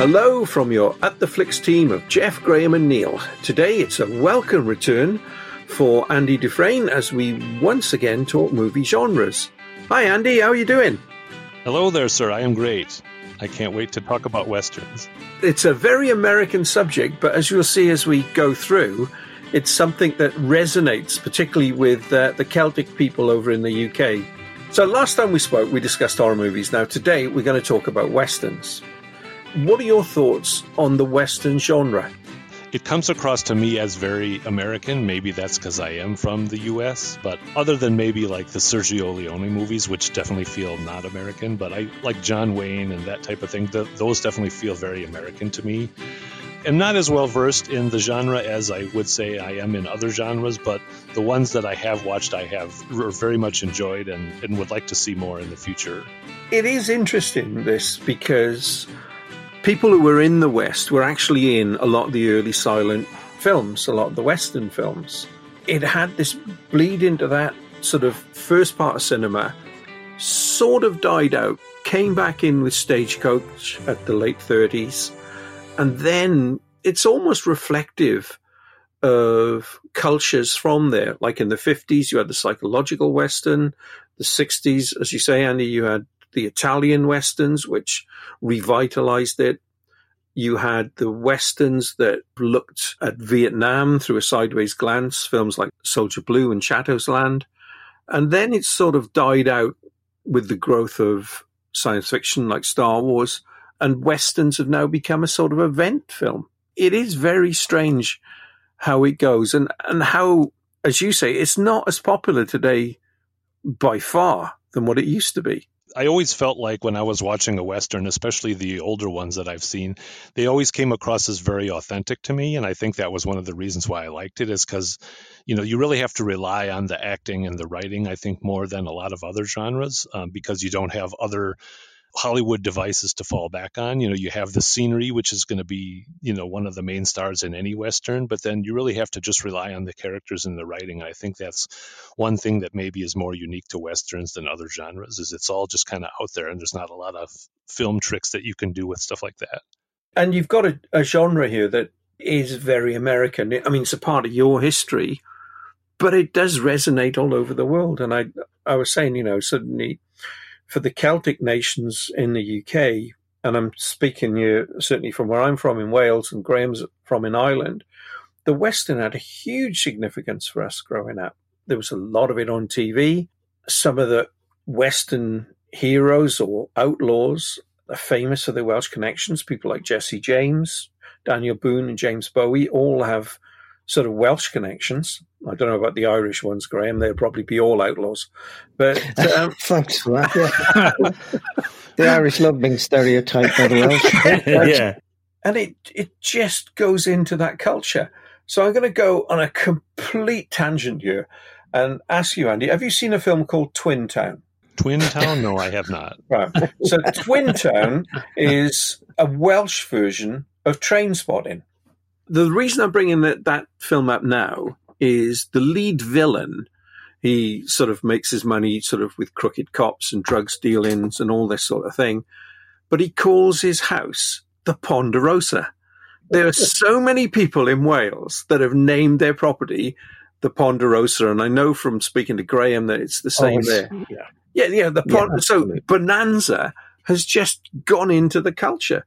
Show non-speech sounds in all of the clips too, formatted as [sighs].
Hello from your At the Flicks team of Jeff, Graham, and Neil. Today it's a welcome return for Andy Dufresne as we once again talk movie genres. Hi, Andy, how are you doing? Hello there, sir. I am great. I can't wait to talk about westerns. It's a very American subject, but as you'll see as we go through, it's something that resonates particularly with uh, the Celtic people over in the UK. So last time we spoke, we discussed horror movies. Now today we're going to talk about westerns. What are your thoughts on the Western genre? It comes across to me as very American. Maybe that's because I am from the US, but other than maybe like the Sergio Leone movies, which definitely feel not American, but I like John Wayne and that type of thing, those definitely feel very American to me. I'm not as well versed in the genre as I would say I am in other genres, but the ones that I have watched, I have very much enjoyed and, and would like to see more in the future. It is interesting, this, because people who were in the West were actually in a lot of the early silent films, a lot of the Western films. It had this bleed into that sort of first part of cinema, sort of died out, came back in with Stagecoach at the late 30s, and then it's almost reflective of cultures from there. Like in the 50s, you had the psychological Western, the 60s, as you say, Andy, you had the Italian westerns, which revitalized it. You had the westerns that looked at Vietnam through a sideways glance, films like Soldier Blue and Chato's Land. And then it sort of died out with the growth of science fiction like Star Wars, and westerns have now become a sort of event film. It is very strange how it goes and, and how, as you say, it's not as popular today by far than what it used to be. I always felt like when I was watching a Western, especially the older ones that I've seen, they always came across as very authentic to me. And I think that was one of the reasons why I liked it, is because, you know, you really have to rely on the acting and the writing, I think, more than a lot of other genres, um, because you don't have other Hollywood devices to fall back on. You know, you have the scenery, which is going to be, you know, one of the main stars in any Western, but then you really have to just rely on the characters and the writing. I think that's one thing that maybe is more unique to Westerns than other genres is it's all just kind of out there and there's not a lot of film tricks that you can do with stuff like that. And you've got a, a genre here that is very American. I mean, it's a part of your history, but it does resonate all over the world. And I, I was saying, you know, suddenly for the Celtic nations in the UK, and I'm speaking here certainly from where I'm from in Wales and Graham's from in Ireland, the Western had a huge significance for us growing up. There was a lot of it on TV. Some of the Western heroes or outlaws are famous for their Welsh connections. People like Jesse James, Daniel Boone, and James Bowie all have sort of Welsh connections. I don't know about the Irish ones, Graham. They'll probably be all outlaws. But um, [laughs] thanks for that. Yeah. [laughs] the Irish love being stereotyped by the Welsh. [laughs] yeah, and it it just goes into that culture. So I'm going to go on a complete tangent here and ask you, Andy, have you seen a film called Twin Town? Twin Town? No, I have not. Right. So Twin Town is a Welsh version of Trainspotting the reason I'm bringing that, that film up now is the lead villain. He sort of makes his money sort of with crooked cops and drugs dealings and all this sort of thing. But he calls his house the Ponderosa. There are so many people in Wales that have named their property the Ponderosa. And I know from speaking to Graham that it's the same oh, there. Yeah. Yeah. Yeah. The Pond- yeah, so Bonanza has just gone into the culture.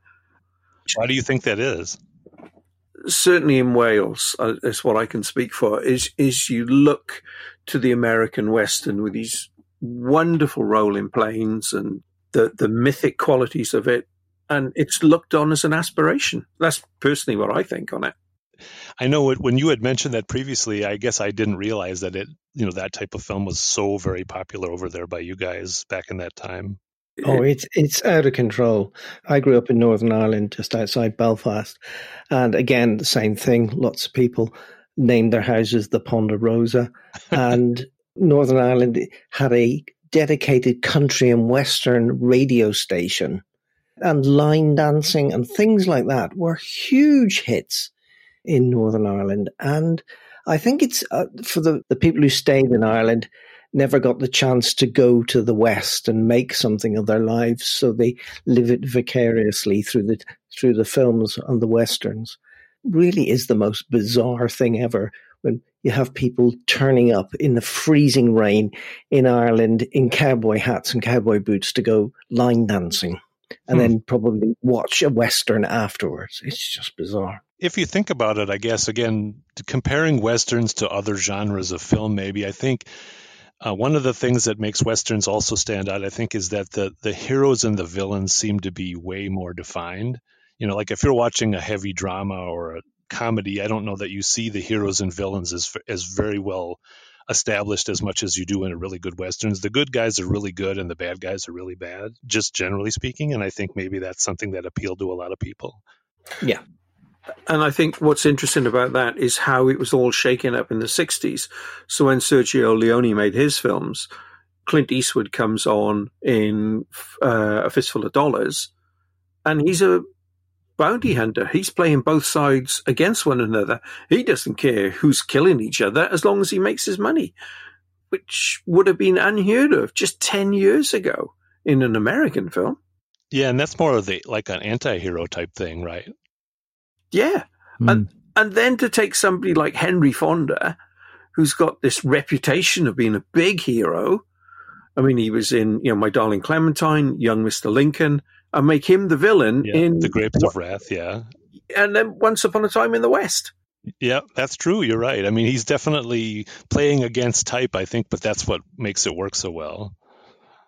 Why do you think that is? Certainly in Wales, uh, is what I can speak for, is, is you look to the American Western with these wonderful rolling plains and the, the mythic qualities of it. And it's looked on as an aspiration. That's personally what I think on it. I know when you had mentioned that previously, I guess I didn't realize that it, you know, that type of film was so very popular over there by you guys back in that time. Oh, it's it's out of control. I grew up in Northern Ireland, just outside Belfast, and again the same thing. Lots of people named their houses the Ponderosa, [laughs] and Northern Ireland had a dedicated country and western radio station, and line dancing and things like that were huge hits in Northern Ireland. And I think it's uh, for the the people who stayed in Ireland never got the chance to go to the West and make something of their lives, so they live it vicariously through the through the films and the westerns. Really is the most bizarre thing ever when you have people turning up in the freezing rain in Ireland in cowboy hats and cowboy boots to go line dancing and hmm. then probably watch a western afterwards. It's just bizarre if you think about it, I guess again comparing westerns to other genres of film, maybe I think uh, one of the things that makes westerns also stand out, I think, is that the the heroes and the villains seem to be way more defined. You know, like if you're watching a heavy drama or a comedy, I don't know that you see the heroes and villains as as very well established as much as you do in a really good westerns. The good guys are really good and the bad guys are really bad, just generally speaking. And I think maybe that's something that appealed to a lot of people. Yeah, and I think what's interesting about that is how it was all shaken up in the 60s. So when Sergio Leone made his films, Clint Eastwood comes on in uh, A Fistful of Dollars, and he's a bounty hunter. He's playing both sides against one another. He doesn't care who's killing each other as long as he makes his money, which would have been unheard of just 10 years ago in an American film. Yeah, and that's more of the like an anti-hero type thing, right? Yeah. Mm. And and then to take somebody like Henry Fonda, who's got this reputation of being a big hero. I mean, he was in, you know, My Darling Clementine, Young Mr. Lincoln, and make him the villain yeah, in The Grapes of Wrath, yeah. And then Once Upon a Time in the West. Yeah, that's true. You're right. I mean, he's definitely playing against type, I think, but that's what makes it work so well.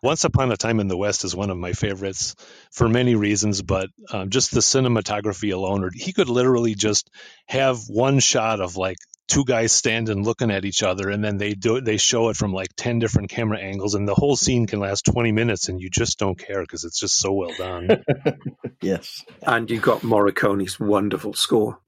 Once Upon a Time in the West is one of my favorites for many reasons, but um, just the cinematography alone, or he could literally just have one shot of like two guys standing looking at each other and then they do it they show it from like 10 different camera angles and the whole scene can last 20 minutes and you just don't care because it's just so well done. [laughs] Yes. And you got morricone's wonderful score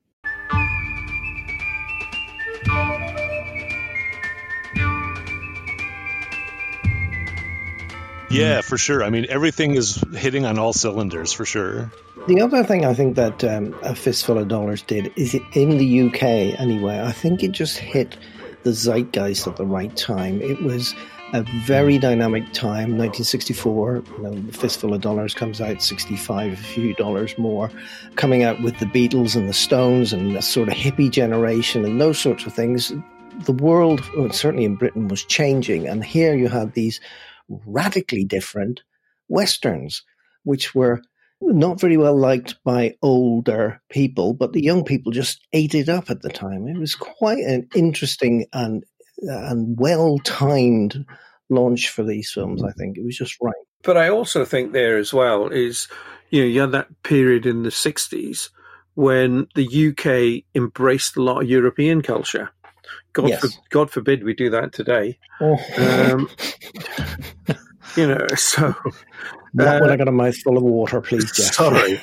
Yeah, for sure. I mean, everything is hitting on all cylinders for sure. The other thing I think that um, A Fistful of Dollars did is in the UK anyway, I think it just hit the zeitgeist at the right time. It was a very dynamic time, 1964. You know, the Fistful of Dollars comes out 65, a few dollars more, coming out with the Beatles and the Stones and a sort of hippie generation and those sorts of things. The world, certainly in Britain, was changing, and here you had these radically different westerns, which were not very well liked by older people, but the young people just ate it up at the time. It was quite an interesting and uh, and well timed launch for these films. I think it was just right. But I also think there as well is you know you had that period in the '60s when the UK embraced a lot of European culture. God, yes. for, God forbid we do that today. Oh. Um, you know, [laughs] so. Not uh, when I got a mouthful of water, please, Jeff. Sorry.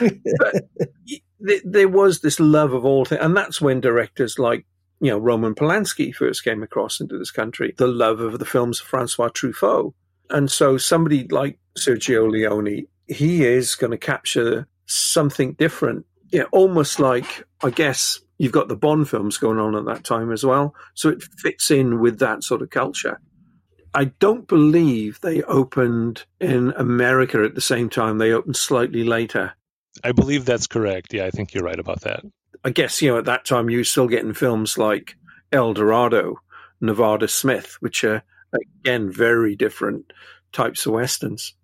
[laughs] there was this love of all things, and that's when directors like you know Roman Polanski first came across into this country. The love of the films of Francois Truffaut, and so somebody like Sergio Leone, he is going to capture something different. Yeah, almost like I guess you've got the Bond films going on at that time as well. So it fits in with that sort of culture. I don't believe they opened in America at the same time. They opened slightly later. I believe that's correct. Yeah, I think you're right about that. I guess, you know, at that time you were still getting films like El Dorado, Nevada Smith, which are, again, very different types of Westerns.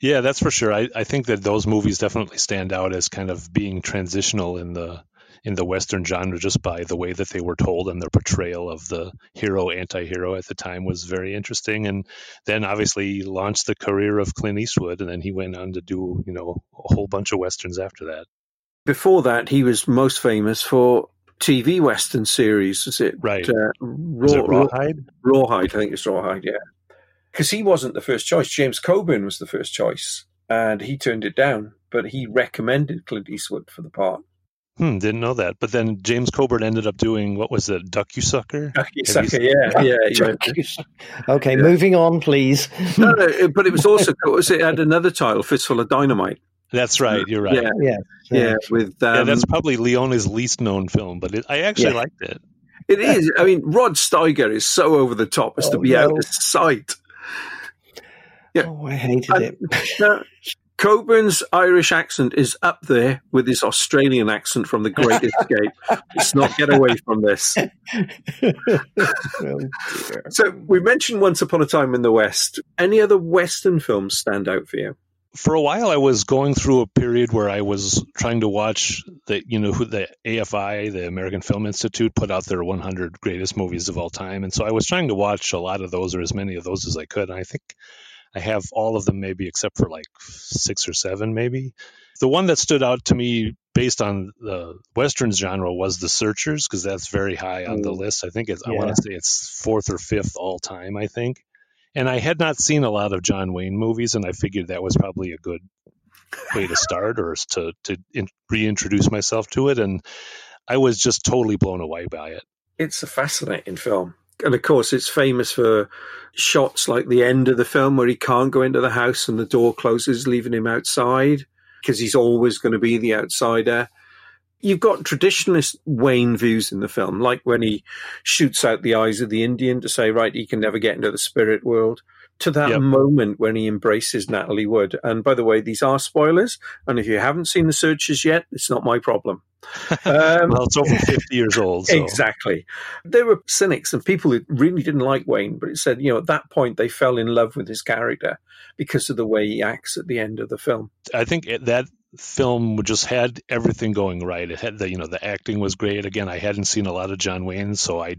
Yeah, that's for sure. I, I think that those movies definitely stand out as kind of being transitional in the in the Western genre just by the way that they were told and their portrayal of the hero anti-hero at the time was very interesting. And then obviously launched the career of Clint Eastwood, and then he went on to do you know a whole bunch of westerns after that. Before that, he was most famous for TV Western series. Is it right? Uh, Raw, it Rawhide. Rawhide, I think it's Rawhide. Yeah, because he wasn't the first choice. James Coburn was the first choice, and he turned it down. But he recommended Clint Eastwood for the part. Hmm, didn't know that. But then James Coburn ended up doing what was it, Duck You [laughs] Sucker? Duck-U-Sucker, yeah, yeah. okay, yeah. moving on, please. no, no, but it was also it had another title, Fistful of Dynamite. That's right. You're right. Yeah, yeah, yeah. with um, yeah, that's probably Leone's least known film, but it, I actually yeah. liked it. It is. I mean, Rod Steiger is so over the top as oh, to be no. out of sight. Yeah. Oh, I hated and, it. [laughs] Now, Coburn's Irish accent is up there with his Australian accent from The Great [laughs] Escape. Let's not get away from this. [laughs] oh, so, we mentioned Once Upon a Time in the West. Any other Western films stand out for you? For a while, I was going through a period where I was trying to watch the, you know, who the AFI, the American Film Institute, put out their 100 greatest movies of all time, and so I was trying to watch a lot of those or as many of those as I could. And I think I have all of them, maybe except for like six or seven, maybe. The one that stood out to me based on the westerns genre was The Searchers because that's very high on the mm. list. I think it's, yeah. I want to say it's fourth or fifth all time. I think, and I had not seen a lot of John Wayne movies, and I figured that was probably a good way to start or to to in, reintroduce myself to it, and I was just totally blown away by it. It's a fascinating film and of course, it's famous for shots like the end of the film where he can't go into the house and the door closes, leaving him outside because he's always going to be the outsider. You've got traditionalist Wayne views in the film, like when he shoots out the eyes of the Indian to say, right, he can never get into the spirit world to that yep. moment when he embraces Natalie Wood. And by the way, these are spoilers. And if you haven't seen the searches yet, it's not my problem. [laughs] Um, well, it's over 50 years old. So. Exactly. There were cynics and people who really didn't like Wayne, but it said, you know, at that point they fell in love with his character because of the way he acts at the end of the film. I think that film just had everything going right. It had the you know the acting was great. Again, I hadn't seen a lot of John Wayne, so I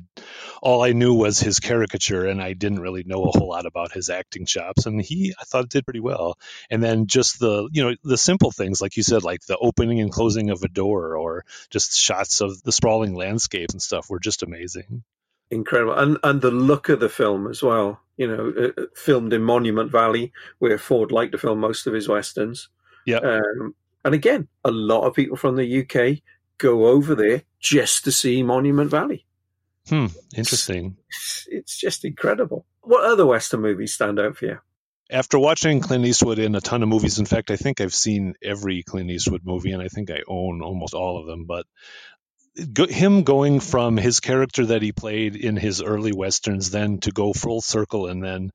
all I knew was his caricature, and I didn't really know a whole lot about his acting chops. And he, I thought, did pretty well. And then just the you know the simple things like you said, like the opening and closing of a door, or just shots of the sprawling landscapes and stuff, were just amazing. Incredible, and and the look of the film as well. You know, uh, uh filmed in Monument Valley, where Ford liked to film most of his westerns. Yeah. Um, and again, a lot of people from the UK go over there just to see Monument Valley. Hmm, interesting. It's, it's just incredible. What other Western movies stand out for you? After watching Clint Eastwood in a ton of movies, in fact, I think I've seen every Clint Eastwood movie, and I think I own almost all of them. But him going from his character that he played in his early westerns, then to go full circle, and then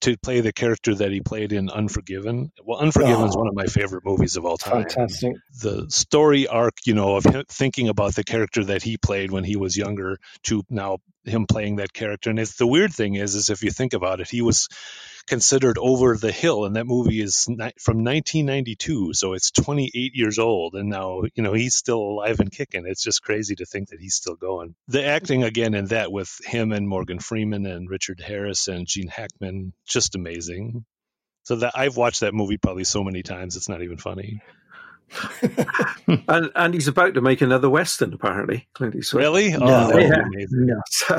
to play the character that he played in Unforgiven. Well, Unforgiven oh, is one of my favorite movies of all time. Fantastic. The story arc, you know, of him thinking about the character that he played when he was younger to now him playing that character. And it's the weird thing is, is if you think about it, he was considered over the hill and that movie is from 1992 so it's 28 years old and now you know he's still alive and kicking. It's just crazy to think that he's still going. The acting again in that with him and morgan freeman and richard harris and gene hackman just amazing. So that i've watched that movie probably so many times it's not even funny [laughs] and and he's about to make another western, apparently. Clint Eastwood. Really? Oh, yeah. no. [laughs] So,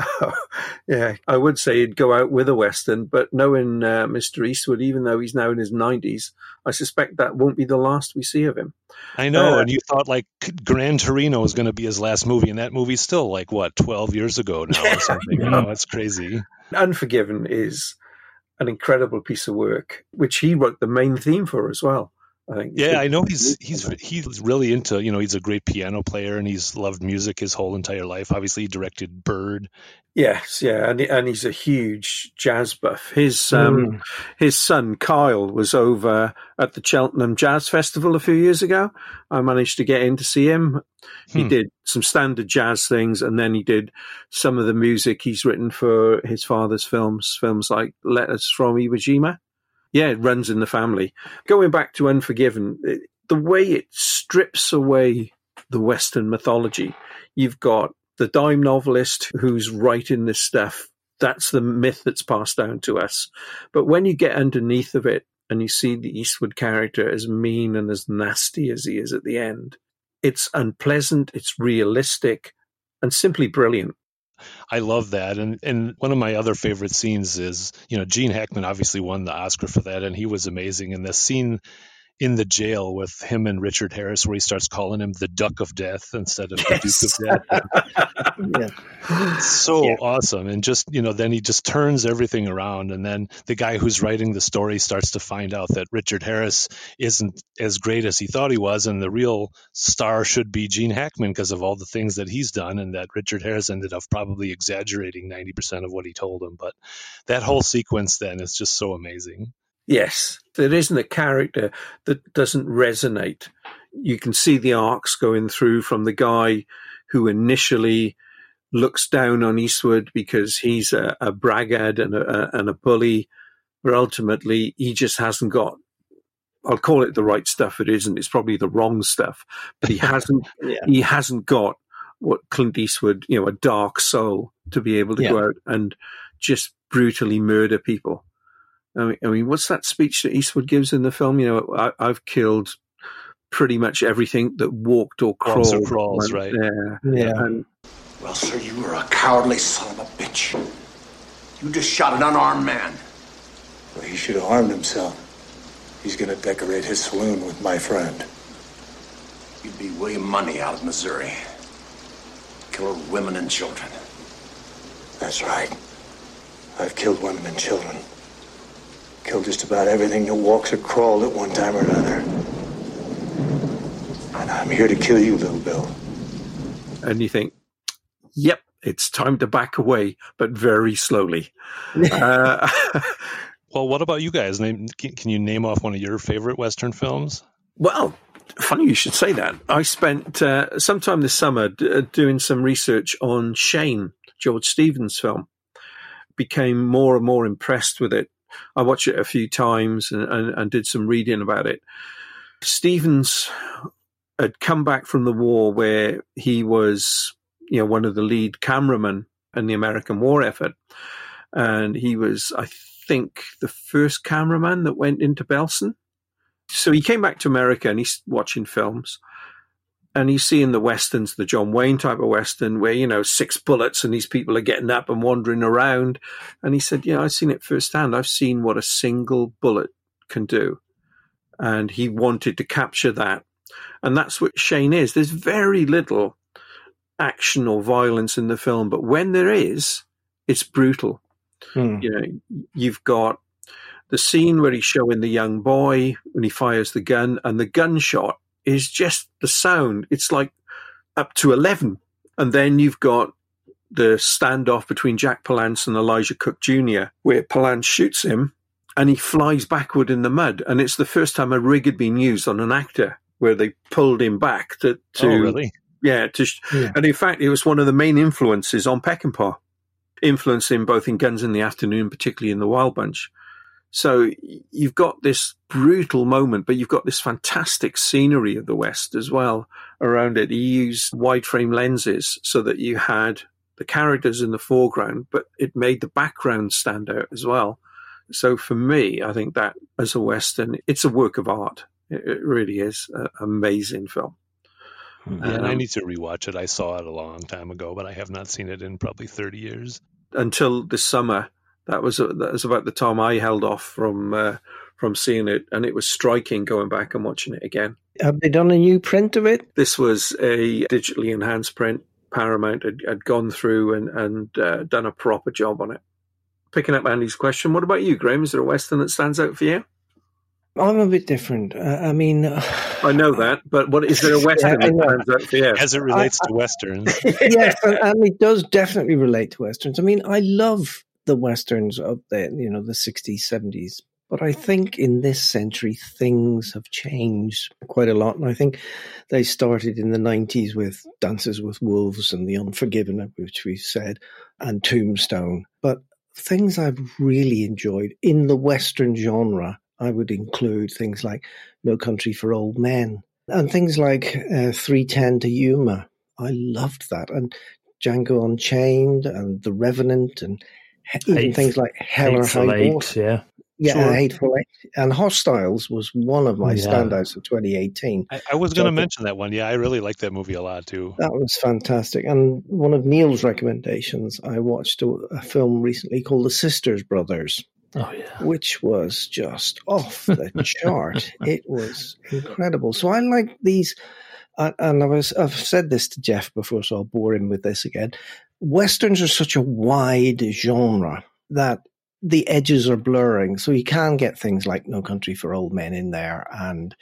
yeah, I would say he'd go out with a western, but knowing uh, Mr. Eastwood, even though he's now in his nineties, I suspect that won't be the last we see of him. I know, uh, and you thought like Gran Torino was going to be his last movie, and that movie's still like what twelve years ago now or something. you know, that's crazy. Unforgiven is an incredible piece of work, which he wrote the main theme for as well. I think. Yeah, I know he's he's he's really into you know he's a great piano player and he's loved music his whole entire life. Obviously, he directed Bird. Yes, yeah, and and he's a huge jazz buff. His um, mm. his son Kyle was over at the Cheltenham Jazz Festival a few years ago. I managed to get in to see him. He hmm. did some standard jazz things, and then he did some of the music he's written for his father's films, films like Letters from Iwo Jima yeah, it runs in the family. Going back to Unforgiven, it, the way it strips away the Western mythology, you've got the dime novelist who's writing this stuff. That's the myth that's passed down to us. But when you get underneath of it and you see the Eastwood character as mean and as nasty as he is at the end, it's unpleasant, it's realistic, and simply brilliant. I love that. And and one of my other favorite scenes is, you know, Gene Hackman obviously won the Oscar for that and he was amazing. And the scene in the jail with him and Richard Harris, where he starts calling him the Duck of Death instead of yes. the Duke of Death. [laughs] yeah. So yeah. awesome. And just, you know, then he just turns everything around. And then the guy who's writing the story starts to find out that Richard Harris isn't as great as he thought he was. And the real star should be Gene Hackman because of all the things that he's done. And that Richard Harris ended up probably exaggerating 90% of what he told him. But that whole sequence then is just so amazing. Yes, there isn't a character that doesn't resonate. You can see the arcs going through from the guy who initially looks down on Eastwood because he's a, a braggart and a, and a bully, but ultimately he just hasn't got. I'll call it the right stuff. It isn't. It's probably the wrong stuff. But he hasn't. [laughs] yeah. He hasn't got what Clint Eastwood, you know, a dark soul to be able to yeah. go out and just brutally murder people. I mean, I mean, what's that speech that Eastwood gives in the film? You know, I, have killed pretty much everything that walked or crawled. Or crawls, and, right? Yeah, yeah. And, well, sir, you were a cowardly son of a bitch. You just shot an unarmed man. Well, he should have harmed himself. He's going to decorate his saloon with my friend. You'd be William Munny out of Missouri. Killer women and children. That's right. I've killed women and children. Killed just about everything that walks or crawled at one time or another. And I'm here to kill you, little Bill. And you think, yep, it's time to back away, but very slowly. [laughs] uh, [laughs] well, what about you guys? Name, can you name off one of your favorite Western films? Well, funny you should say that. I spent uh, some time this summer d- uh, doing some research on Shane, George Stevens' film. Became more and more impressed with it I watched it a few times and, and, and did some reading about it. Stevens had come back from the war where he was, you know, one of the lead cameramen in the American war effort. And he was, I think, the first cameraman that went into Belsen. So he came back to America and he's watching films and he's seeing the westerns, the John Wayne type of western, where you know six bullets and these people are getting up and wandering around. And he said, "Yeah, I've seen it firsthand. I've seen what a single bullet can do." And he wanted to capture that, and that's what Shane is. There's very little action or violence in the film, but when there is, it's brutal. Hmm. You know, you've got the scene where he's showing the young boy when he fires the gun, and the gunshot is just the sound. It's like up to 11. And then you've got the standoff between Jack Palance and Elisha Cook Jr., where Palance shoots him and he flies backward in the mud. And it's the first time a rig had been used on an actor where they pulled him back to. to oh, really? Yeah, to, yeah. And in fact, it was one of the main influences on Peckinpah, influencing both in Guns in the Afternoon, particularly in The Wild Bunch. So you've got this brutal moment, but you've got this fantastic scenery of the West as well around it. He used wide frame lenses so that you had the characters in the foreground, but it made the background stand out as well. So for me, I think that as a Western, it's a work of art. It, it really is an amazing film. Hmm. Um, I need to rewatch it. I saw it a long time ago, but I have not seen it in probably 30 years. Until this summer, that was that was about the time I held off from uh, from seeing it, and it was striking going back and watching it again. Have they done a new print of it? This was a digitally enhanced print. Paramount had, had gone through and and uh, done a proper job on it. Picking up Andy's question, what about you, Graham? Is there a western that stands out for you? I'm a bit different. Uh, I mean, uh, I know that, but what is there a [laughs] western that stands out for you? As it relates I, to westerns, [laughs] yes, and, and it does definitely relate to westerns. I mean, I love the westerns of the you know the 60s 70s but i think in this century things have changed quite a lot and i think they started in the 90s with dances with wolves and the unforgiven which we said and tombstone. But things i've really enjoyed in the western genre i would include things like no country for old men and things like uh, 310 to yuma. I loved that and Django Unchained and The Revenant and even things like Hell or High Eight, yeah. Yeah, sure. Hateful Eight. And Hostiles was one of my yeah. standouts of 2018. I, I was going to mention that one. Yeah, I really like that movie a lot too. That was fantastic. And one of Neil's recommendations, I watched a, a film recently called The Sisters Brothers. Oh, yeah. Which was just off the [laughs] chart. It was incredible. So I like these, uh, and I was, I've said this to Jeff before, so I'll bore him with this again. Westerns are such a wide genre that the edges are blurring. So you can get things like No Country for Old Men in there and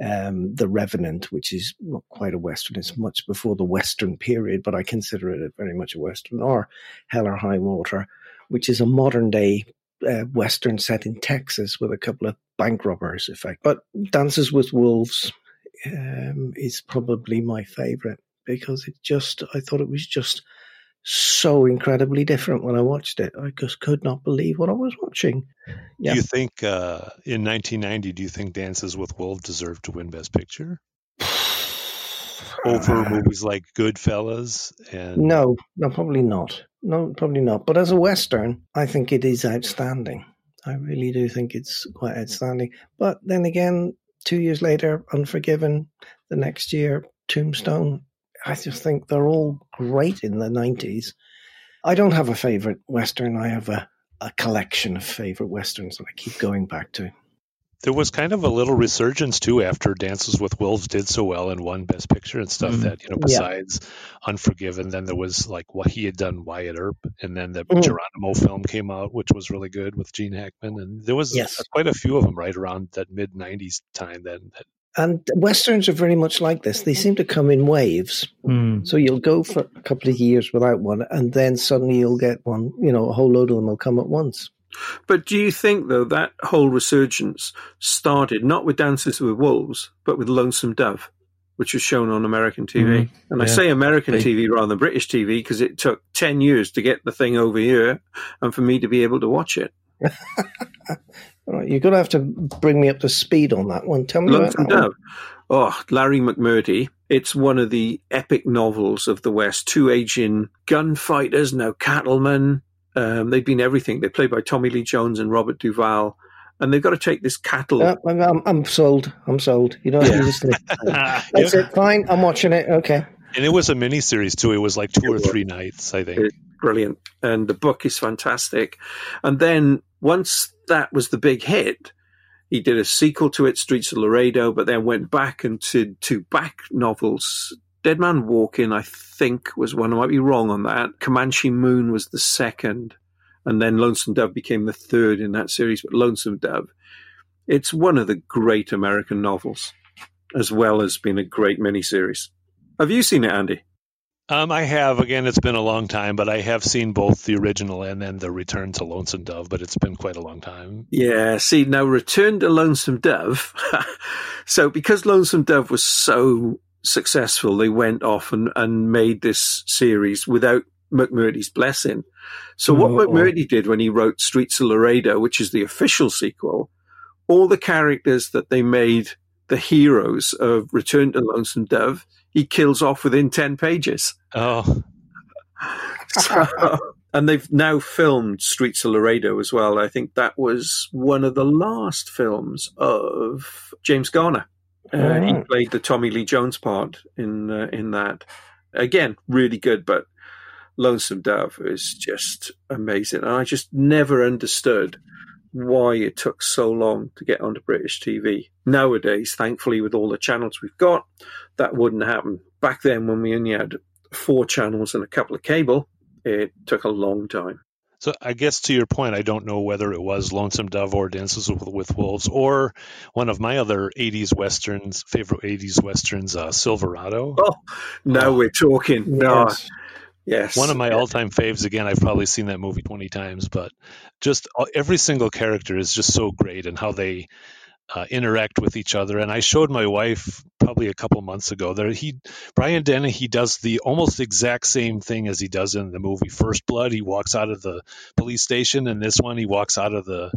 um, The Revenant, which is not quite a Western. It's much before the Western period, but I consider it very much a Western, or Hell or High Water, which is a modern day uh, Western set in Texas with a couple of bank robbers, effect. But Dances with Wolves um, is probably my favorite because it just, I thought it was just so incredibly different when I watched it. I just could not believe what I was watching. Yeah. Do you think uh, in 1990, do you think Dances with Wolves deserved to win Best Picture? Over [sighs] movies like Goodfellas and no, no, probably not. No, probably not. But as a western, I think it is outstanding. I really do think it's quite outstanding. But then again, two years later, Unforgiven. The next year, Tombstone. I just think they're all great in the 90s. I don't have a favorite Western. I have a, a collection of favorite Westerns that I keep going back to. There was kind of a little resurgence too after Dances with Wolves did so well and won Best Picture and stuff mm that, you know, besides yeah. Unforgiven, then there was like what he had done Wyatt Earp and then the mm Geronimo film came out, which was really good with Gene Hackman. And there was yes. quite a few of them right around that mid 90s time then that and westerns are very much like this. They seem to come in waves. Mm. So you'll go for a couple of years without one, and then suddenly you'll get one. You know, a whole load of them will come at once. But do you think, though, that whole resurgence started not with Dances with Wolves, but with Lonesome Dove, which was shown on American TV? Mm, and yeah. I say American TV rather than British TV because it took 10 years to get the thing over here and for me to be able to watch it. [laughs] Right, you're going to have to bring me up to speed on that one. Tell me Lonesome about that Dove. Oh, Larry McMurtry. It's one of the epic novels of the West. Two aging gunfighters, now cattlemen. Um, they've been everything. They're played by Tommy Lee Jones and Robert Duvall. And they've got to take this cattle. Uh, I'm, I'm, sold. I'm sold. You know, yeah. [laughs] that's it. Fine. I'm watching it. Okay. And it was a mini series too. It was like two it or was. three nights, I think. It's brilliant. And the book is fantastic. And then once that was the big hit, he did a sequel to it, Streets of Laredo, but then went back and did two back novels. Dead Man Walking, I think, was one. I might be wrong on that. Comanche Moon was the second. And then Lonesome Dove became the third in that series. But Lonesome Dove, it's one of the great American novels, as well as being a great miniseries. Have you seen it, Andy? Um, I have. Again, it's been a long time, but I have seen both the original and then the Return to Lonesome Dove, but it's been quite a long time. Yeah, see, now Return to Lonesome Dove. [laughs] so, because Lonesome Dove was so successful, they went off and, and made this series without McMurtry's blessing. So, what oh, McMurtry did when he wrote Streets of Laredo, which is the official sequel, all the characters that they made the heroes of Return to Lonesome Dove, he kills off within 10 pages. Oh. [laughs] so, and they've now filmed Streets of Laredo as well. I think that was one of the last films of James Garner. Uh, oh. He played the Tommy Lee Jones part in uh, in that. Again, really good, but Lonesome Dove is just amazing. And I just never understood why it took so long to get onto British TV. Nowadays, thankfully, with all the channels we've got, that wouldn't happen. Back then, when we only had four channels and a couple of cable, it took a long time. So I guess to your point, I don't know whether it was Lonesome Dove or Dances with, with Wolves or one of my other '80s westerns, favorite '80s westerns, uh, Silverado. Oh, now oh. we're talking. No, Yes. One of my all time faves. Again, I've probably seen that movie 20 times, but just uh, every single character is just so great and how they uh, interact with each other. And I showed my wife probably a couple months ago that he, Brian Dennehy, he does the almost exact same thing as he does in the movie First Blood. He walks out of the police station, and this one he walks out of the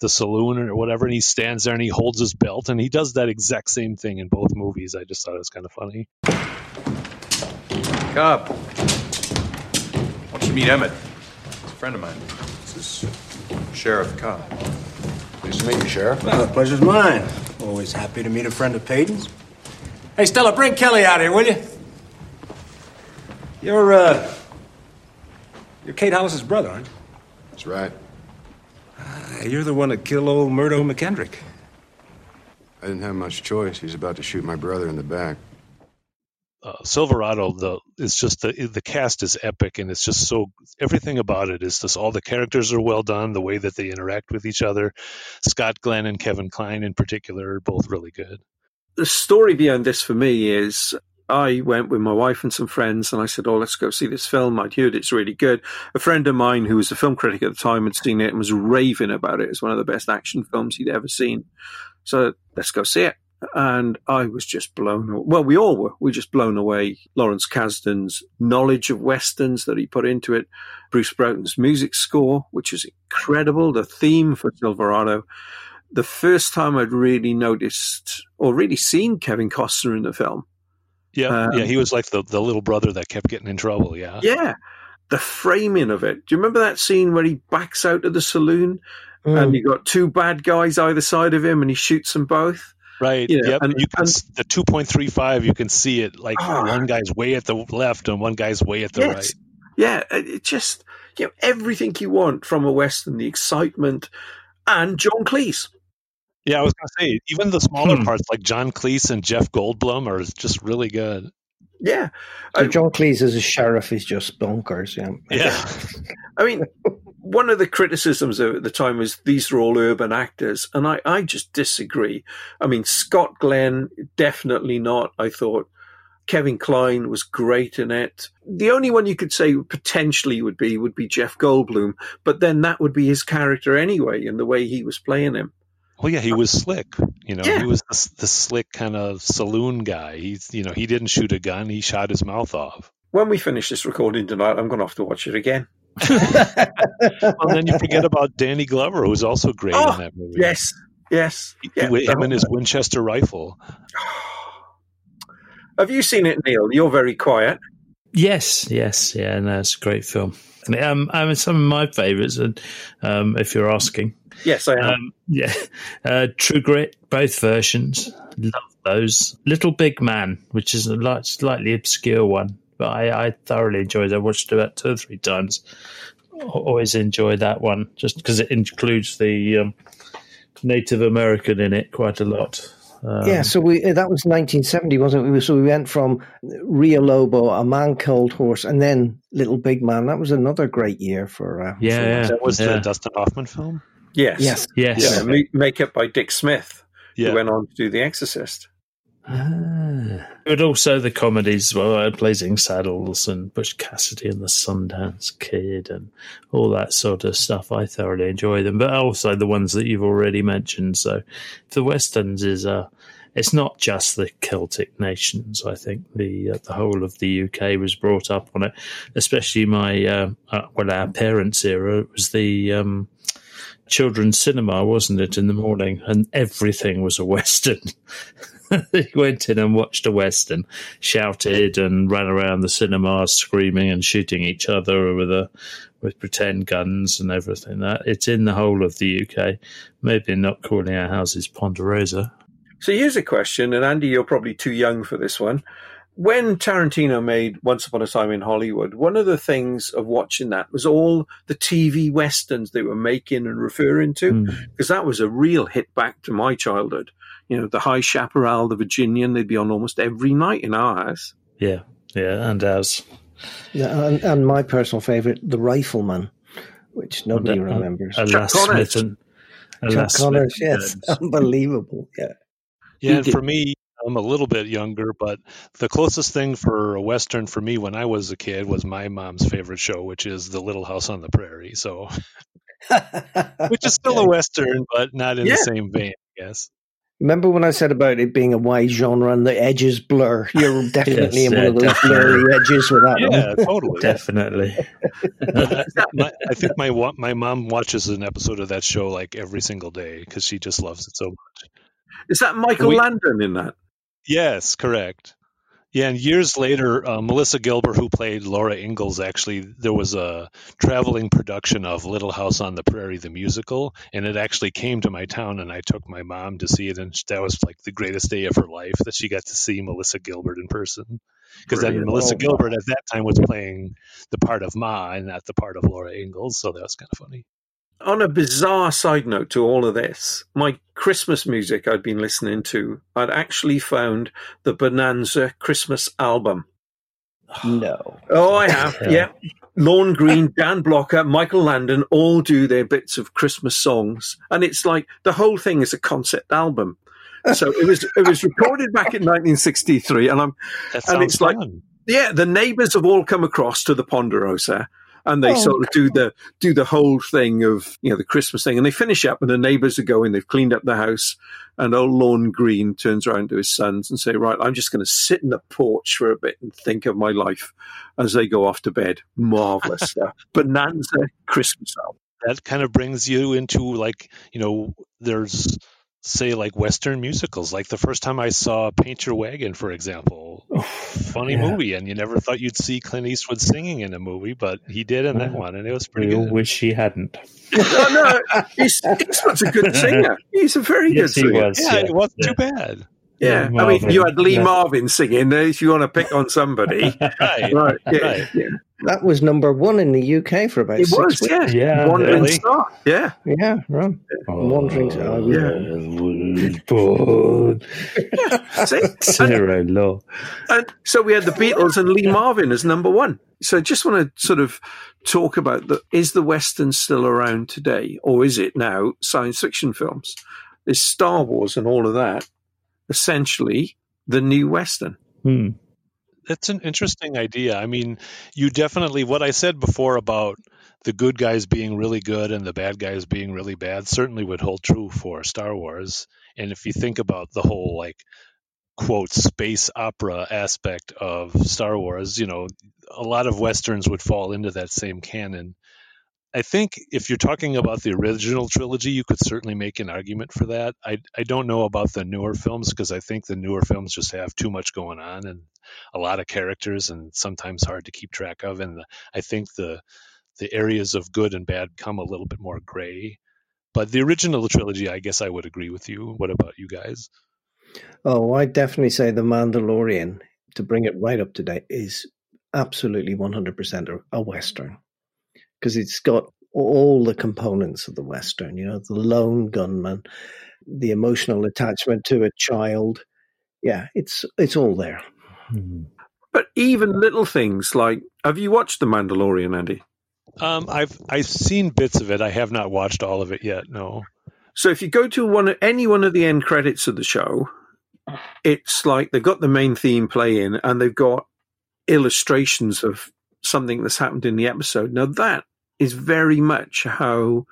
the saloon or whatever, and he stands there and he holds his belt, and he does that exact same thing in both movies. I just thought it was kind of funny. Cobb, why don't you meet Emmett? He's a friend of mine. This is Sheriff Cobb. Pleased to meet you, Sheriff. Well, the pleasure's mine. Always happy to meet a friend of Paden's. Hey, Stella, bring Kelly out here, will you? You're, uh, you're Kate Hollis's brother, aren't you? That's right. Uh, you're the one that killed old Murdo McKendrick. I didn't have much choice. He was about to shoot my brother in the back. Uh, Silverado, the it's just the the cast is epic, and it's just so everything about it is just all the characters are well done. The way that they interact with each other, Scott Glenn and Kevin Kline in particular are both really good. The story behind this for me is I went with my wife and some friends, and I said, "Oh, let's go see this film." I'd heard it's really good. A friend of mine who was a film critic at the time had seen it and was raving about it. It's one of the best action films he'd ever seen. So let's go see it. And I was just blown away. Well, we all were. We were just blown away. Lawrence Kasdan's knowledge of westerns that he put into it, Bruce Broughton's music score, which is incredible, the theme for Silverado. The first time I'd really noticed or really seen Kevin Costner in the film. Yeah, Um, yeah, he was like the, the little brother that kept getting in trouble. Yeah, Yeah. The framing of it. Do you remember that scene where he backs out of the saloon Mm. and you got two bad guys either side of him and he shoots them both? Right. Yeah, yep. and- And, you can and- the two point three five. You can see it like Ah. one guy's way at the left and one guy's way at the Yes. right. Yeah, it it just you know everything you want from a western, the excitement, and John Cleese. Yeah, I was gonna say even the smaller Hmm. parts like John Cleese and Jeff Goldblum are just really good. Yeah, So John Cleese as a sheriff is just bonkers. Yeah. Yeah, [laughs] I mean, one of the criticisms of at the time was these are all urban actors, and I, I just disagree. I mean, Scott Glenn, definitely not. I thought Kevin Kline was great in it. The only one you could say potentially would be would be Jeff Goldblum, but then that would be his character anyway, and the way he was playing him. well, yeah, he was slick. You know, Yeah. he was the, the slick kind of saloon guy. He's you know he didn't shoot a gun; he shot his mouth off. When we finish this recording tonight, I'm going to have to watch it again. [laughs] Well, then you forget about Danny Glover, who's also great Oh, in that movie. Yes, yes. Yeah, With him and his Winchester rifle. [sighs] Have you seen it, Neil? You're very quiet. Yes, yes, yeah, no, it's a great film. And, um, I mean, some of my favourites, and um, if you're asking, Yes, I am. um, yeah, uh, True Grit, both versions, love those. Little Big Man, which is a light, slightly obscure one, but I, I thoroughly enjoyed. it. I watched it about two or three times. Al- Always enjoy that one, just because it includes the um, Native American in it quite a lot. Um, yeah, so we uh, that was 1970, wasn't it? So we went from Rio Lobo, A Man Called Horse, and then Little Big Man. That was another great year for. Uh, Yeah, for yeah. That was Yeah. the Dustin Hoffman film. yes. Yes. Yes. Yeah, ma- makeup by Dick Smith, Yeah. who went on to do The Exorcist. Ah. But also the comedies, well, uh, Blazing Saddles and Butch Cassidy and the Sundance Kid and all that sort of stuff. I thoroughly enjoy them, but also the ones that you've already mentioned. So the westerns is a, it's not just the Celtic nations. I think the uh, the whole of the UK was brought up on it, especially my uh, uh, well, our parents' era. It was the um, children's cinema, wasn't it, in the morning, and everything was a western. [laughs] [laughs] he went in and watched a western, shouted and ran around the cinema screaming and shooting each other with a with pretend guns and everything. That it's in the whole of the UK. Maybe not calling our houses Ponderosa. So here's a question, and Andy, you're probably too young for this one. When Tarantino made Once Upon a Time in Hollywood, one of the things of watching that was all the TV westerns they were making and referring to, Mm. because that was a real hit back to my childhood. You know, the High Chaparral, the Virginian, they'd be on almost every night in our house. Yeah, yeah, and ours. Yeah, and, and my personal favorite, The Rifleman, which nobody And, remembers. Alas Connors. Smith and Chuck Alas Connors, Smith and yes, [laughs] unbelievable. Yeah, Yeah, and for me, I'm a little bit younger, but the closest thing for a Western for me when I was a kid was my mom's favorite show, which is The Little House on the Prairie. So, [laughs] which is still a Western, but not in Yeah. the same vein, I guess. Remember when I said about it being a wide genre and the edges blur? You're definitely Yes, in one yeah, of those definitely. blurry edges with that Yeah, one. totally. Definitely. [laughs] my, I think my my mom watches an episode of that show like every single day because she just loves it so much. Is that Michael We- Landon in that? Yes, correct. Yeah, and years later, uh, Melissa Gilbert, who played Laura Ingalls, actually there was a traveling production of Little House on the Prairie, the musical, and it actually came to my town, and I took my mom to see it, and that was like the greatest day of her life that she got to see Melissa Gilbert in person. Because then Melissa Oh, Gilbert at that time was playing the part of Ma and not the part of Laura Ingalls, so that was kind of funny. On a bizarre side note to all of this, my Christmas music I'd been listening to, I'd actually found the Bonanza Christmas album. No. Oh, I have. [laughs] yeah. Lorne Greene, Dan Blocker, Michael Landon all do their bits of Christmas songs, and it's like the whole thing is a concept album. So it was it was recorded back in 1963, and I'm That and sounds it's like fun. yeah, the neighbours have all come across to the Ponderosa, and they Oh, sort of do the do the whole thing of you know the Christmas thing, and they finish up, and the neighbours are going, they've cleaned up the house, and old Lorne Greene turns around to his sons and say, "Right, I'm just going to sit in the porch for a bit and think of my life," as they go off to bed. Marvelous [laughs] stuff, Bonanza Christmas album. that kind of brings you into like you know there's say like western musicals like the first time i saw paint your wagon for example funny yeah. movie and you never thought you'd see clint eastwood singing in a movie but he did in that one and it was pretty We good wish he hadn't. no, no, uh, he's, Eastwood's a good [laughs] singer. He's a very Yes, good he singer. was. yeah, yeah. it wasn't Yeah. too bad Yeah, Yeah, I mean, you had Lee Yeah. Marvin singing. If you want to pick on somebody, [laughs] right right? Yeah, Right. yeah. That was number one in the UK for about it six was. weeks. Yeah, Yeah, Wandering really? Star. Yeah, Yeah, right. Wandering Star. I was- Yeah. Born. [laughs] See? and, Zero law. and so we had the Beatles and Lee Marvin as number one. So I just want to sort of talk about the is the Western still around today, or is it now science fiction films? Is Star Wars and all of that essentially the new Western? Hmm. It's an interesting idea. I mean, you definitely, what I said before about the good guys being really good and the bad guys being really bad certainly would hold true for Star Wars. And if you think about the whole, like, quote, space opera aspect of Star Wars, you know, a lot of Westerns would fall into that same canon. I think if you're talking about the original trilogy, you could certainly make an argument for that. I, I don't know about the newer films because I think the newer films just have too much going on and a lot of characters and sometimes hard to keep track of. And the, I think the the areas of good and bad come a little bit more gray. But the original trilogy, I guess I would agree with you. What about you guys? Oh, I definitely say the Mandalorian, to bring it right up to date, is absolutely 100% a- a Western. Because it's got all the components of the Western, you know, the lone gunman, the emotional attachment to a child. Yeah, it's it's all there. Hmm. But even little things like have you watched The Mandalorian, Andy? Um, I've I've seen bits of it. I have not watched all of it yet. No. So if you go to one any one of the end credits of the show, it's like they've got the main theme playing and they've got illustrations of something that's happened in the episode. Now that is very much how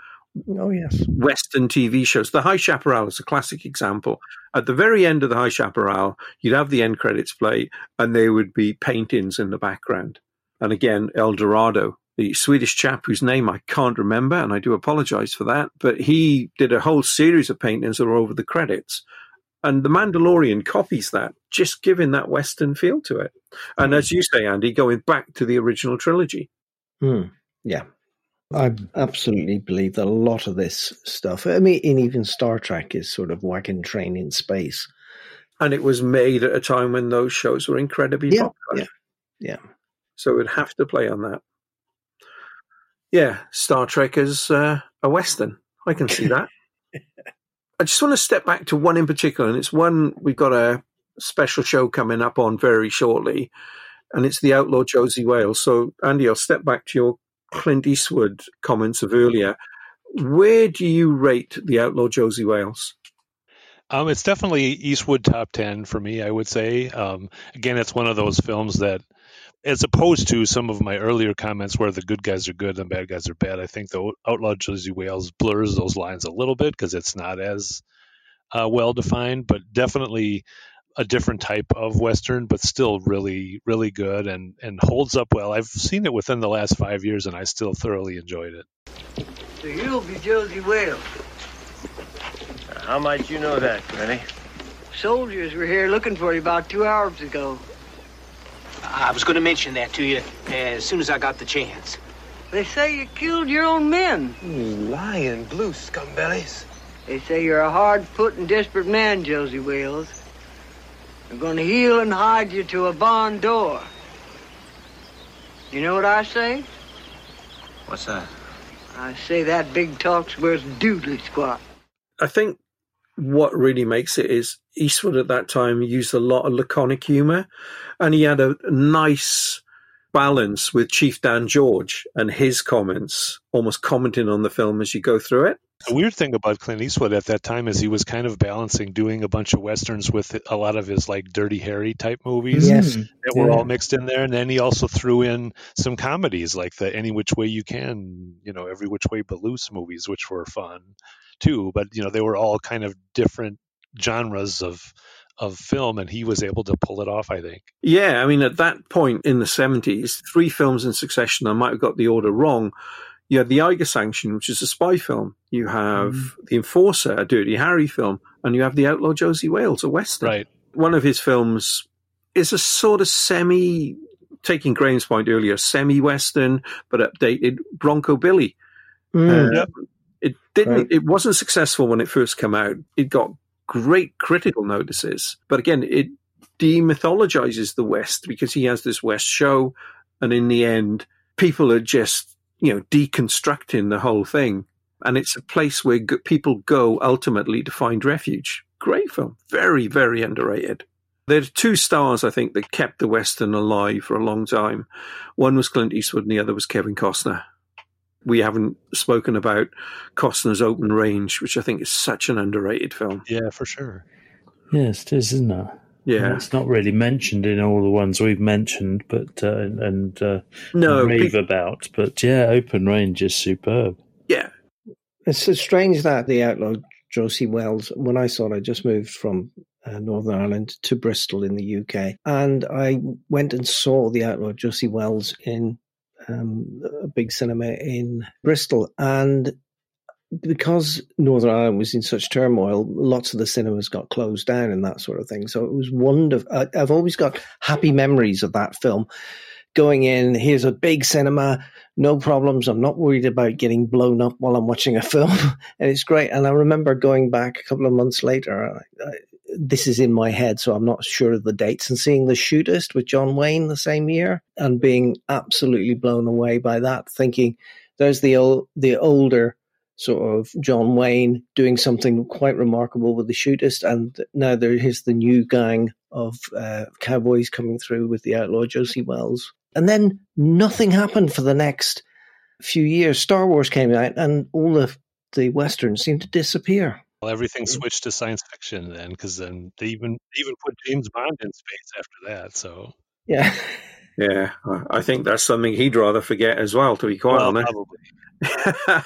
Oh, yes. Western TV shows. The High Chaparral is a classic example. At the very end of the High Chaparral, you'd have the end credits play, and there would be paintings in the background. And again, El Dorado, the Swedish chap whose name I can't remember, and I do apologize for that, but he did a whole series of paintings that were over the credits. And The Mandalorian copies that, just giving that Western feel to it. And as you say, Andy, going back to the original trilogy. Hmm. Yeah. I absolutely believe that a lot of this stuff, I mean, and even Star Trek is sort of wagon train in space. And it was made at a time when those shows were incredibly Yeah, popular. yeah, yeah. So it would have to play on that. Yeah, Star Trek is uh, a Western. I can see [laughs] that. I just want to step back to one in particular, and it's one we've got a special show coming up on very shortly, and it's the Outlaw Josey Wales. So, Andy, I'll step back to your Clint Eastwood comments of earlier. Where do you rate the Outlaw Josey Wales? Um, it's definitely Eastwood top 10 for me, I would say. Um, again, it's one of those films that, as opposed to some of my earlier comments where the good guys are good and the bad guys are bad, I think the Outlaw Josey Wales blurs those lines a little bit because it's not as uh, well defined, but definitely a different type of Western, but still really, really good and, and holds up well. I've seen it within the last five years and I still thoroughly enjoyed it. So you'll be Josey Wales. How might you know that, Granny? Soldiers were here looking for you about two hours ago. I was going to mention that to you as soon as I got the chance. They say you killed your own men. You lying blue scumbellies. They say you're a hard put and desperate man, Josey Wales. They're going to heel and hide you to a barn door. You know what I say? What's that? I say that big talk's worth doodly squat. I think what really makes it is Eastwood at that time used a lot of laconic humor, and he had a nice balance with Chief Dan George and his comments, almost commenting on the film as you go through it. The weird thing about Clint Eastwood at that time is he was kind of balancing doing a bunch of westerns with a lot of his like Dirty Harry type movies mm. Yes. that were Yeah. all mixed in there, and then he also threw in some comedies like the Any Which Way You Can, you know, Every Which Way But Loose movies, which were fun too. But you know, they were all kind of different genres of of film, and he was able to pull it off. I think. Yeah, I mean, at that point in the 70s, three films in succession, I might have got the order wrong. You had The Eiger Sanction, which is a spy film. You have The Enforcer, a Dirty Harry film. And you have The Outlaw Josie Wales, a Western. Right. One of his films is a sort of semi, taking Graham's point earlier, semi Western, but updated Bronco Billy. Mm. Um, It didn't. Right. It wasn't successful when it first came out. It got great critical notices, but again, it demythologizes the West because he has this West show, and in the end, people are just you know deconstructing the whole thing, and it's a place where people go ultimately to find refuge. Great film, very very underrated. There are two stars, I think, that kept the Western alive for a long time. One was Clint Eastwood, and the other was Kevin Costner we haven't spoken about Costner's Open Range, which I think is such an underrated film. Yeah, for sure. Yes, it is, isn't it? Yeah. it's not really mentioned in all the ones we've mentioned, but uh, and uh, No, rave be- about. But yeah, Open Range is superb. Yeah. It's so strange that the outlaw Josey Wells, when I saw it, I just moved from uh, Northern Ireland to Bristol in the UK. And I went and saw the outlaw Josey Wells in um, a big cinema in Bristol. And because Northern Ireland was in such turmoil, lots of the cinemas got closed down and that sort of thing. So it was wonderful. I've always got happy memories of that film. Going in, here's a big cinema, no problems. I'm not worried about getting blown up while I'm watching a [laughs] film, and it's great. And I remember going back a couple of months later. I, I, this is in my head, so I'm not sure of the dates, and seeing The Shootist with John Wayne the same year, and being absolutely blown away by that. Thinking there's the old, the older sort of John Wayne doing something quite remarkable with The Shootist, and now there is the new gang of uh, cowboys coming through with the outlaw Josey Wells. And then nothing happened for the next few years. Star Wars came out, and all the the westerns seemed to disappear. Well, everything switched to science fiction then, because then they even they even put James Bond in space after that. So Yeah. Yeah, I- I think that's something he'd rather forget as well, to be quite Well, honest. probably. [laughs] I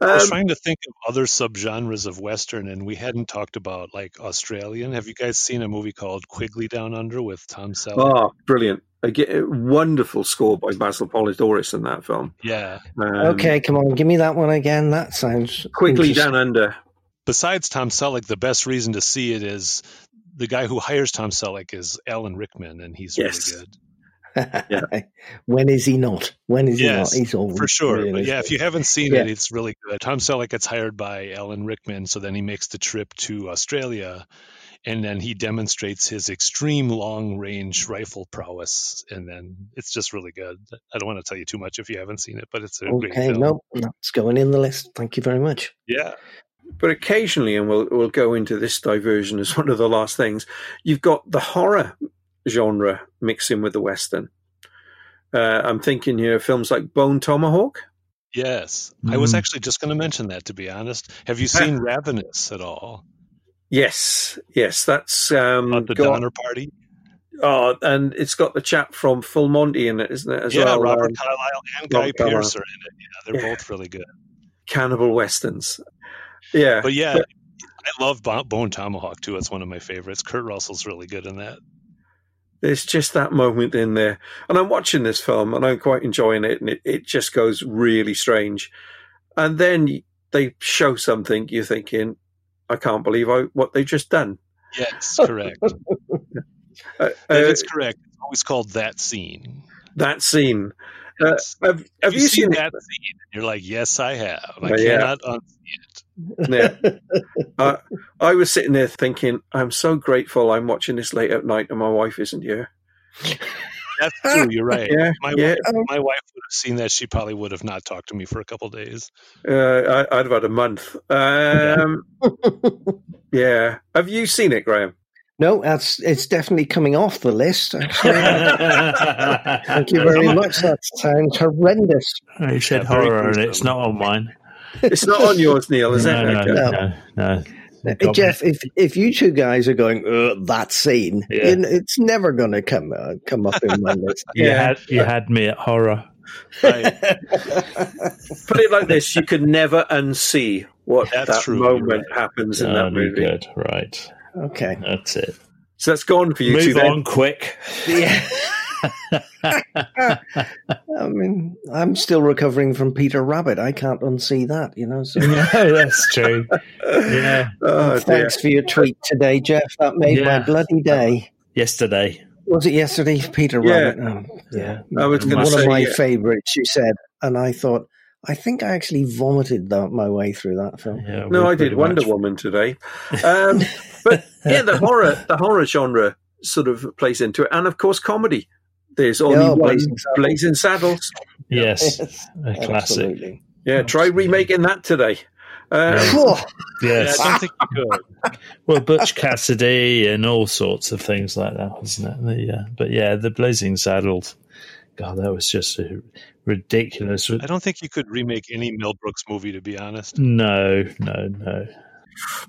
was Um, trying to think of other subgenres of Western, and we hadn't talked about like Australian. Have you guys seen a movie called Quigley Down Under with Tom Selleck? Oh, brilliant. Again, wonderful score by Basil Poledouris in that film. Yeah. Um, okay, come on, give me that one again. That sounds Quigley interesting. Down Under. Besides Tom Selleck, the best reason to see it is the guy who hires Tom Selleck is Alan Rickman, and he's Yes. really good. [laughs] [laughs] when is he not? When is Yes, he not? He's always for sure. brilliant, But yeah, if you haven't seen Yeah. it, it's really good. Tom Selleck gets hired by Alan Rickman, so then he makes the trip to Australia, and then he demonstrates his extreme long range rifle prowess, and then it's just really good. I don't want to tell you too much if you haven't seen it, but it's a great Okay, film. no, that's going in the list. Thank you very much. Yeah. But occasionally, and we'll we'll go into this diversion as one of the last things. You've got the horror genre mixing with the western. Uh, I'm thinking here of films like Bone Tomahawk. Yes, I was Mm. actually just going to mention that. To be honest, have you seen Ravenous at all? Yes, yes, that's um, About the got- Donner Party. Oh, and it's got the chap from Full Monty in it, isn't it? As yeah, well, Robert um, Carlyle and Guy Pearce are in it. Yeah, they're Yeah. both really good. Cannibal westerns. Yeah, But yeah, I love Bo- Bone Tomahawk too. It's one of my favorites. Kurt Russell's really good in that. There's just that moment in there. And I'm watching this film and I'm quite enjoying it. And it, it just goes really strange. And then they show something you're thinking, I can't believe I, what they've just done. Yes, [laughs] correct. Uh, uh, correct. It's always called that scene. that scene. Uh, have have Have you, you seen seen that scene? You're like, yes, I have. I Uh, yeah. cannot unsee it. Yeah. I, I was sitting there thinking, I'm so grateful I'm watching this late at night and my wife isn't here. That's true. You're right. [laughs] Yeah, my yeah. wife, my wife would have seen that. She probably would have not talked to me for a couple days. Uh, I, I'd have had a month. Um, [laughs] yeah. Have you seen it, Graham? No, that's it's definitely coming off the list. Actually. [laughs] Thank you very much. That sounds horrendous. You said Yeah, horror, and it's not on mine. It's not on yours, Neil, is no, it? no, Okay. no, no, no. Hey, Jeff, if if you two guys are going that scene, Yeah. you know, it's never going to come uh, come up in my [laughs] list. You Yeah. had you had me at horror. Right. [laughs] Put it like this: you could never unsee what That's that true, you're moment happens in Oh, that movie. good, right? Okay. That's it. So that's gone for you two. Move Then. on quick. Yeah. [laughs] [laughs] I mean, I'm still recovering from Peter Rabbit. I can't unsee that, you know. So [laughs] no, that's true. Yeah, Oh, thanks for your tweet today, Jeff. That made my bloody day. yesterday. Was it yesterday, Peter Yeah. Rabbit? Um, yeah. I was going One say of my yeah. favorites, you said, and I thought, I think I actually vomited that, my way through that film. Yeah, No, I did Wonder much- Woman today. Um, but yeah, the [laughs] horror, the horror genre sort of plays into it, and of course, comedy. There's only Yeah, one Blazing Saddles. Blazing Saddles. Yes, Yes, [laughs] a classic. Absolutely. Yeah, try remaking that today. Um, Whew. Yeah, [laughs] Yes. I don't think you could. [laughs] Well, Butch Cassidy and all sorts of things like that, wasn't it? The, uh, but yeah, the Blazing Saddles. God, that was just a ridiculous. I don't think you could remake any Mel Brooks movie, to be honest, No, no, no.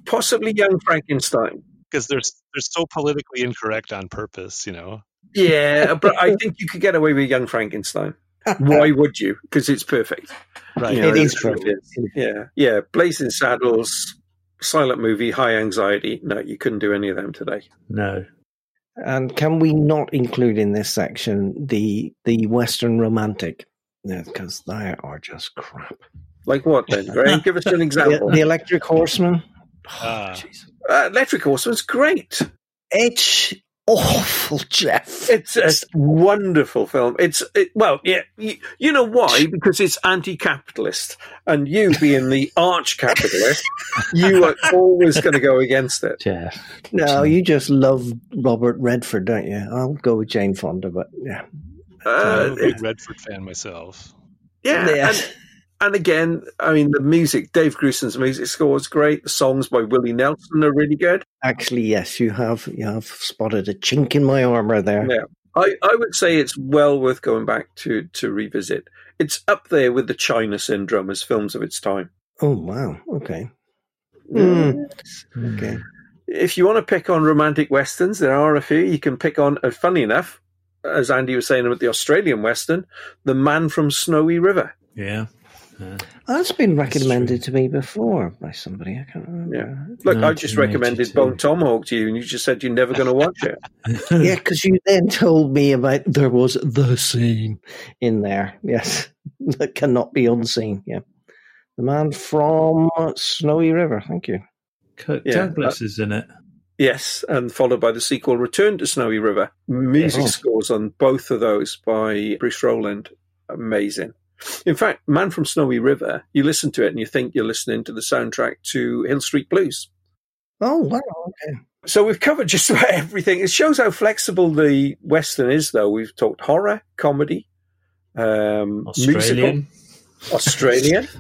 possibly Young Frankenstein. because they're they're so politically incorrect on purpose. You know. Yeah, but I think you could get away with Young Frankenstein. Why would you? Because it's perfect. Right. You know, It is it's- perfect. Yeah, yeah. Blazing Saddles, silent movie, high anxiety. No, you couldn't do any of them today. No. And can we not include in this section the the Western romantic? Because they are just crap. Like what then, [laughs] Graham? Give us an example. the Electric Horseman. Ah. Uh, Electric Horseman's great. It's awful, Jeff. It's a wonderful film. It's it, well, yeah. You, you know why? Because it's anti-capitalist, and you being the [laughs] arch-capitalist, you are always going to go against it. Jeff. No, you just love Robert Redford, don't you? I'll go with Jane Fonda, but yeah. I'm Uh, a big Redford fan myself. yeah, Yeah. And, and again, I mean, the music. Dave Grusin's music score is great. The songs by Willie Nelson are really good. Actually, yes, you have you have spotted a chink in my armor there. Yeah, I, I would say it's well worth going back to to revisit. It's up there with the China Syndrome as films of its time. Oh wow, okay. Hmm. Okay. If you want to pick on romantic westerns, there are a few. You can pick on, uh, funny enough, as Andy was saying about the Australian western, The Man from Snowy River. Yeah. Uh, that's been recommended to me before by somebody. I can't remember. Yeah. Look, I just recommended Bone Tomahawk to you, and you just said you're never going to watch it. [laughs] Yeah, because you then told me about there was the scene in there. Yes, [laughs] that cannot be unseen. Yeah, the man from Snowy River. Thank you. Kirk Yeah, Douglas uh, is in it. Yes, and followed by the sequel, Return to Snowy River. Music Yeah. scores on both of those by Bruce Rowland. Amazing. In fact, Man from Snowy River, you listen to it and you think you're listening to the soundtrack to Hill Street Blues. Oh wow. Okay. So we've covered just about everything. It shows how flexible the Western is, though. We've talked horror, comedy, um, musical, Australian. Australian. [laughs]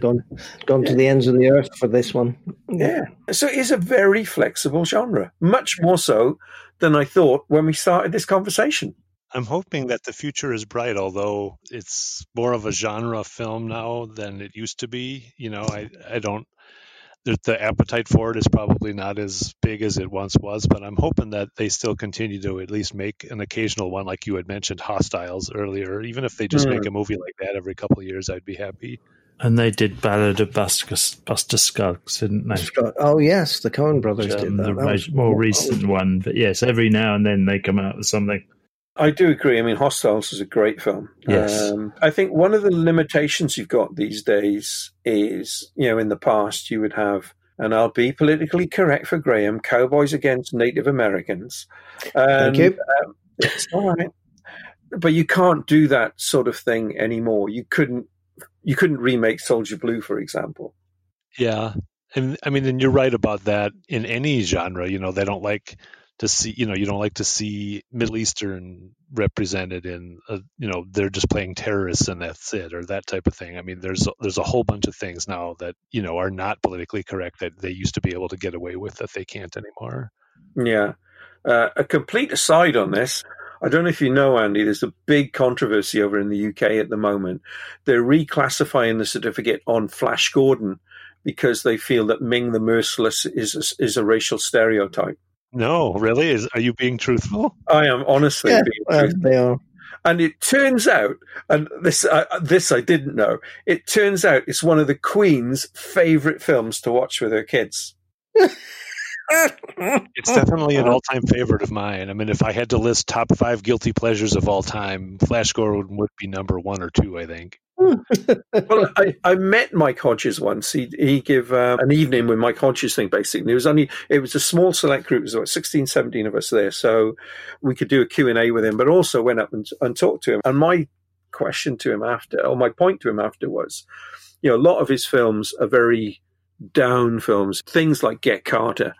Gone, gone to the ends of the earth for this one. Yeah. So it is a very flexible genre, much more so than I thought when we started this conversation. I'm hoping that the future is bright, although it's more of a genre film now than it used to be. You know, I, I don't, the, the appetite for it is probably not as big as it once was, but I'm hoping that they still continue to at least make an occasional one, like you had mentioned, Hostiles earlier. Even if they just Mm. make a movie like that every couple of years, I'd be happy. And they did Ballad of Buster, Buster Scruggs, didn't they? Scott- Oh yes, the Coen brothers Um, did that. the That was- more recent one, but yes, every now and then they come out with something. I do agree. I mean, Hostiles is a great film. Yes. Um, I think one of the limitations you've got these days is, you know, in the past you would have, and I'll be politically correct for Graham, cowboys against Native Americans. And, Thank you. Um, it's all right. But you can't do that sort of thing anymore. You couldn't. You couldn't remake Soldier Blue, for example. Yeah. And I mean, and you're right about that in any genre. You know, they don't like to see you know you don't like to see Middle Eastern represented in a, you know they're just playing terrorists and that's it or that type of thing. I mean there's there's a whole bunch of things now that you know are not politically correct that they used to be able to get away with that they can't anymore. Yeah. Uh, a complete aside on this. I don't know if you know, Andy, there's a big controversy over in the UK at the moment. They're reclassifying the certificate on Flash Gordon because they feel that Ming the Merciless is a, is a racial stereotype. No, really? Is are you being truthful? I am honestly Yeah, being well, truthful. they are. And it turns out, and this uh, this I didn't know. It turns out it's one of the Queen's favorite films to watch with her kids. [laughs] It's definitely an all-time favorite of mine. I mean, if I had to list top five guilty pleasures of all time, Flash Gordon would be number one or two. I think. Well, I, I met Mike Hodges once. He he gave uh, an evening with Mike Hodges thing. Basically, there was only it was a small select group. It was about 16, 17 of us there, so we could do a Q and A with him. But also went up and, and talked to him. And my question to him after, or my point to him after, was, you know, a lot of his films are very down films. Things like Get Carter,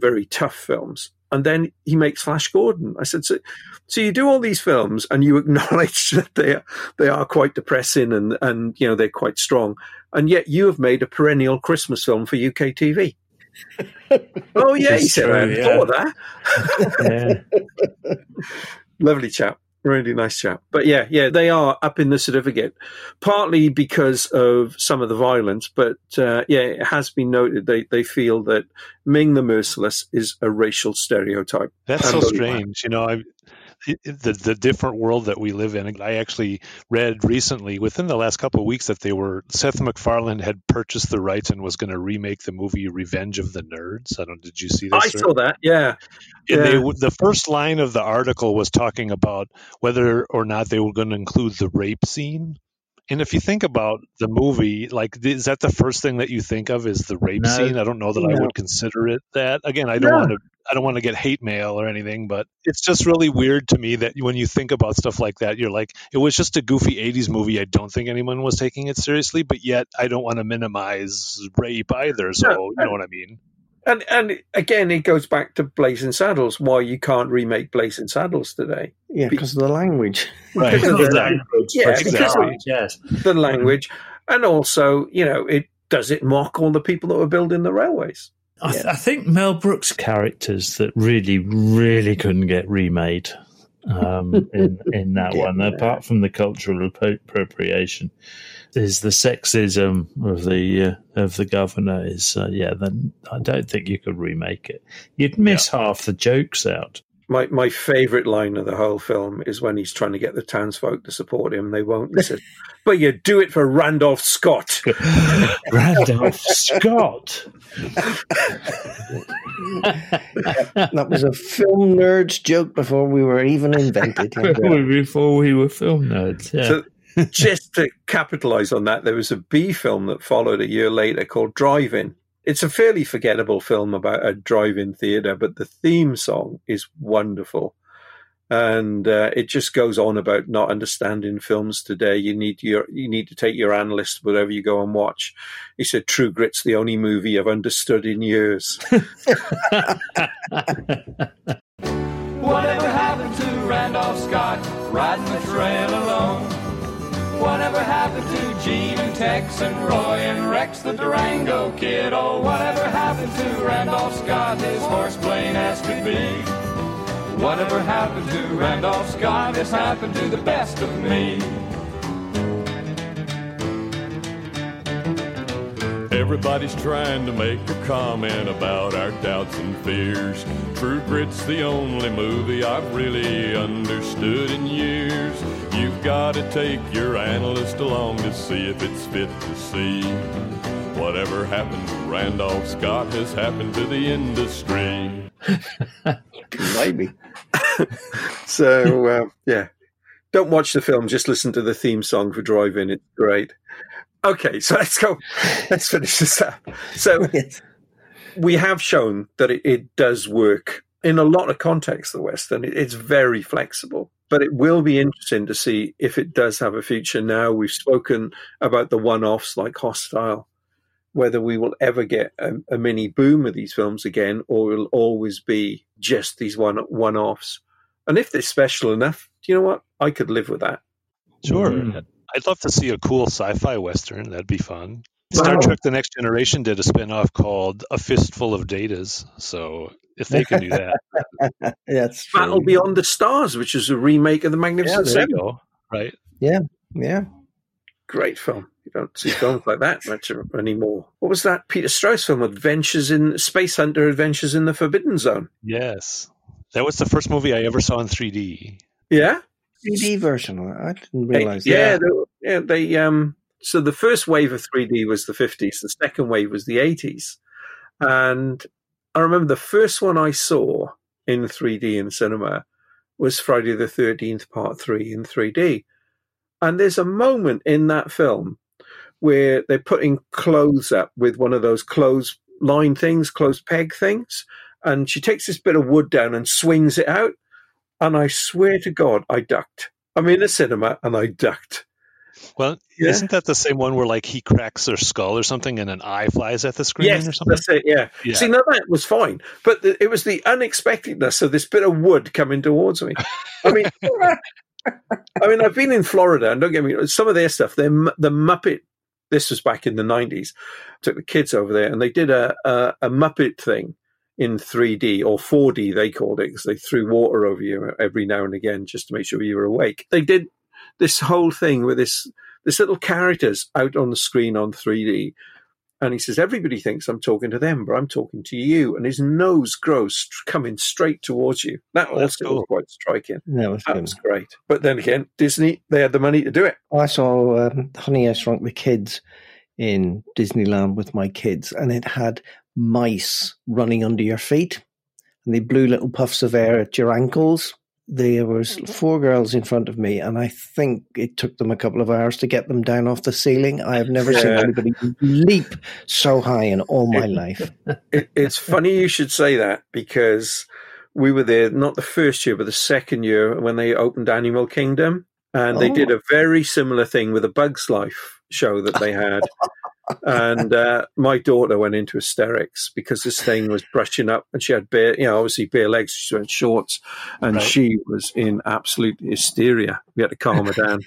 very tough films. And then he makes Flash Gordon. I said, so, so you do all these films and you [laughs] acknowledge that they are, they are quite depressing and, and, you know, they're quite strong. And yet you have made a perennial Christmas film for UK TV. [laughs] oh, yeah, he said, true, I yeah. that. [laughs] Yeah. Lovely chap. Really nice chap. But yeah, yeah, they are up in the certificate, partly because of some of the violence. But uh, yeah, it has been noted they, they feel that Ming the Merciless is a racial stereotype. That's so strange. You know, I, the the different world that we live in. I actually read recently, within the last couple of weeks, that they were Seth MacFarlane had purchased the rights and was going to remake the movie Revenge of the Nerds. I don't. Did you see this? I saw that. Yeah, And they, Yeah. w- the first line of the article was talking about whether or not they were going to include the rape scene. And if you think about the movie, like, is that the first thing that you think of is the rape No. scene? I don't know that I would consider it that. Again, I don't No. want to, I don't want to get hate mail or anything, but it's just really weird to me that when you think about stuff like that, you're like, it was just a goofy '80s movie. I don't think anyone was taking it seriously, but yet I don't want to minimize rape either. So No. you know what I mean? And and again, it goes back to Blazing Saddles. Why you can't remake Blazing Saddles today? Yeah, because of the language. Right. Because of the Language, Yeah, for because sure, of- yes. the language, and also, you know, it does it mock all the people that were building the railways. I, th- I think Mel Brooks characters that really, really couldn't get remade um, in in that Yeah. one, apart from the cultural appropriation, is the sexism of the uh, of the governor. Is uh, yeah, then I don't think you could remake it. You'd miss half the jokes out. My my favourite line of the whole film is when he's trying to get the townsfolk to support him. They won't. listen. [laughs] "But you do it for Randolph Scott." [laughs] Randolph Scott. [laughs] That was a film nerd's joke before we were even invented. Before we were film nerds, yeah. So [laughs] just to capitalise on that, there was a B film that followed a year later called Drive-In. It's a fairly forgettable film about a drive-in theatre, but the theme song is wonderful. And uh, it just goes on about not understanding films today. You need your you need to take your analyst wherever you go and watch. He said, "True Grit's the only movie I've understood in years." [laughs] Whatever happened to Randolph Scott riding the trail alone? Whatever happened to Gene and Tex and Roy and Rex the Durango kid? Oh, whatever happened to Randolph Scott, his horse plain as could be? Whatever happened to Randolph Scott has happened to the best of me. Everybody's trying to make a comment about our doubts and fears. True Grit's the only movie I've really understood in years. You've got to take your analyst along to see if it's fit to see. Whatever happened to Randolph Scott has happened to the industry. [laughs] Maybe. so uh, yeah, don't watch the film. Just listen to the theme song for Drive-In. It's great. Okay, so [laughs] let's go. Let's finish this up. So [laughs] we have shown that it, it does work in a lot of contexts. The Western it, it's very flexible, but it will be interesting to see if it does have a future. Now we've spoken about the one-offs like Hostile. whether we will ever get a, a mini boom of these films again, or it'll always be just these one one offs. And if they're special enough, do you know what? I could live with that. Sure. Mm. I'd love to see a cool sci-fi western. That'd be fun. Star Trek: The Next Generation did a spin-off called A Fistful of Datas. So if they can do that, [laughs] That's Battle Beyond the Stars, which is a remake of the Magnificent yeah, Seven. Right. Yeah, yeah. Great film. You don't see films like that much anymore. What was that Peter Strauss film? Adventures in Space Hunter: Adventures in the Forbidden Zone. Yes. That was the first movie I ever saw in 3D. Yeah, 3D version. I didn't They- realize yeah, that. they, yeah. They um. So the first wave of 3D was the 50s. The second wave was the 80s, and I remember the first one I saw in 3D in cinema was Friday the 13th Part Three in 3D, and there's a moment in that film where they're putting clothes up with one of those clothes line things, clothes peg things, and she takes this bit of wood down and swings it out. And I swear to God, I ducked. I'm in a cinema and I ducked. Well, Yeah. isn't that the same one where like he cracks their skull or something and an eye flies at the screen Yes, or something? that's it. Yeah. Yeah. See, now that was fine, but the, it was the unexpectedness of this bit of wood coming towards me. I mean, [laughs] I mean, I've been in Florida, and don't get me some of their stuff. Their the Muppet. This was back in the nineties. Took the kids over there, and they did a a, a Muppet thing in 3D or 4D. They called it because they threw water over you every now and again just to make sure you were awake. They did this whole thing with this this little characters out on the screen on 3D. And he says, everybody thinks I'm talking to them, but I'm talking to you. And his nose grows st- coming straight towards you. That that's also cool. was quite striking. That was That good. was great. But then again, Disney, they had the money to do it. I saw um, Honey, I Shrunk the Kids in Disneyland with my kids, and it had mice running under your feet, and they blew little puffs of air at your ankles. There was oh, four girls in front of me, and I think it took them a couple of hours to get them down off the ceiling. I have never seen anybody leap so high in all my life. it. It's funny you should say that because we were there not the first year, but the second year when they opened Animal Kingdom. And they Oh. did a very similar thing with a Bugs Life show that they had. [laughs] and uh, my daughter went into hysterics because this thing was brushing up and she had bare, you know, obviously bare legs, she had shorts, and Right. she was in absolute hysteria. We had to calm her down.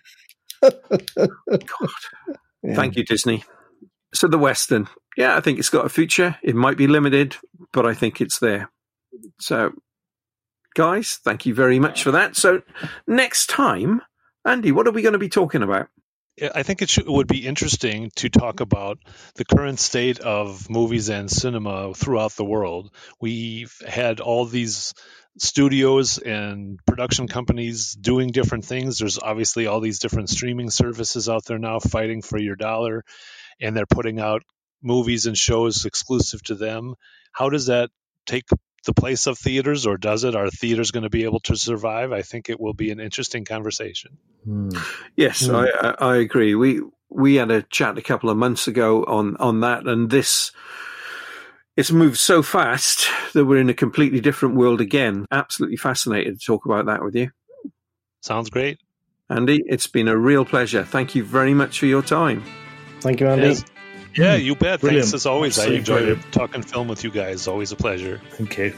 [laughs] Yeah. Thank you, Disney. So the Western, yeah, I think it's got a future. It might be limited, but I think it's there. So, guys, thank you very much for that. So, next time, Andy, what are we going to be talking about? I think it, should, would be interesting to talk about the current state of movies and cinema throughout the world. We've had all these studios and production companies doing different things. There's obviously all these different streaming services out there now fighting for your dollar, and they're putting out movies and shows exclusive to them. How does that take the place of theaters, or does it? Are theaters going to be able to survive? I think it will be an interesting conversation. Yes, Hmm. I, I, I agree. We we had a chat a couple of months ago on on that, and this it's moved so fast that we're in a completely different world again. Absolutely fascinated to talk about that with you, Sounds great. Andy. It's been a real pleasure. Thank you very much for your time. Thank you, Andy. Yes. Yeah, hmm. you bet. Brilliant. Thanks as always. I Absolutely enjoy brilliant. talking film with you guys. Always a pleasure. You.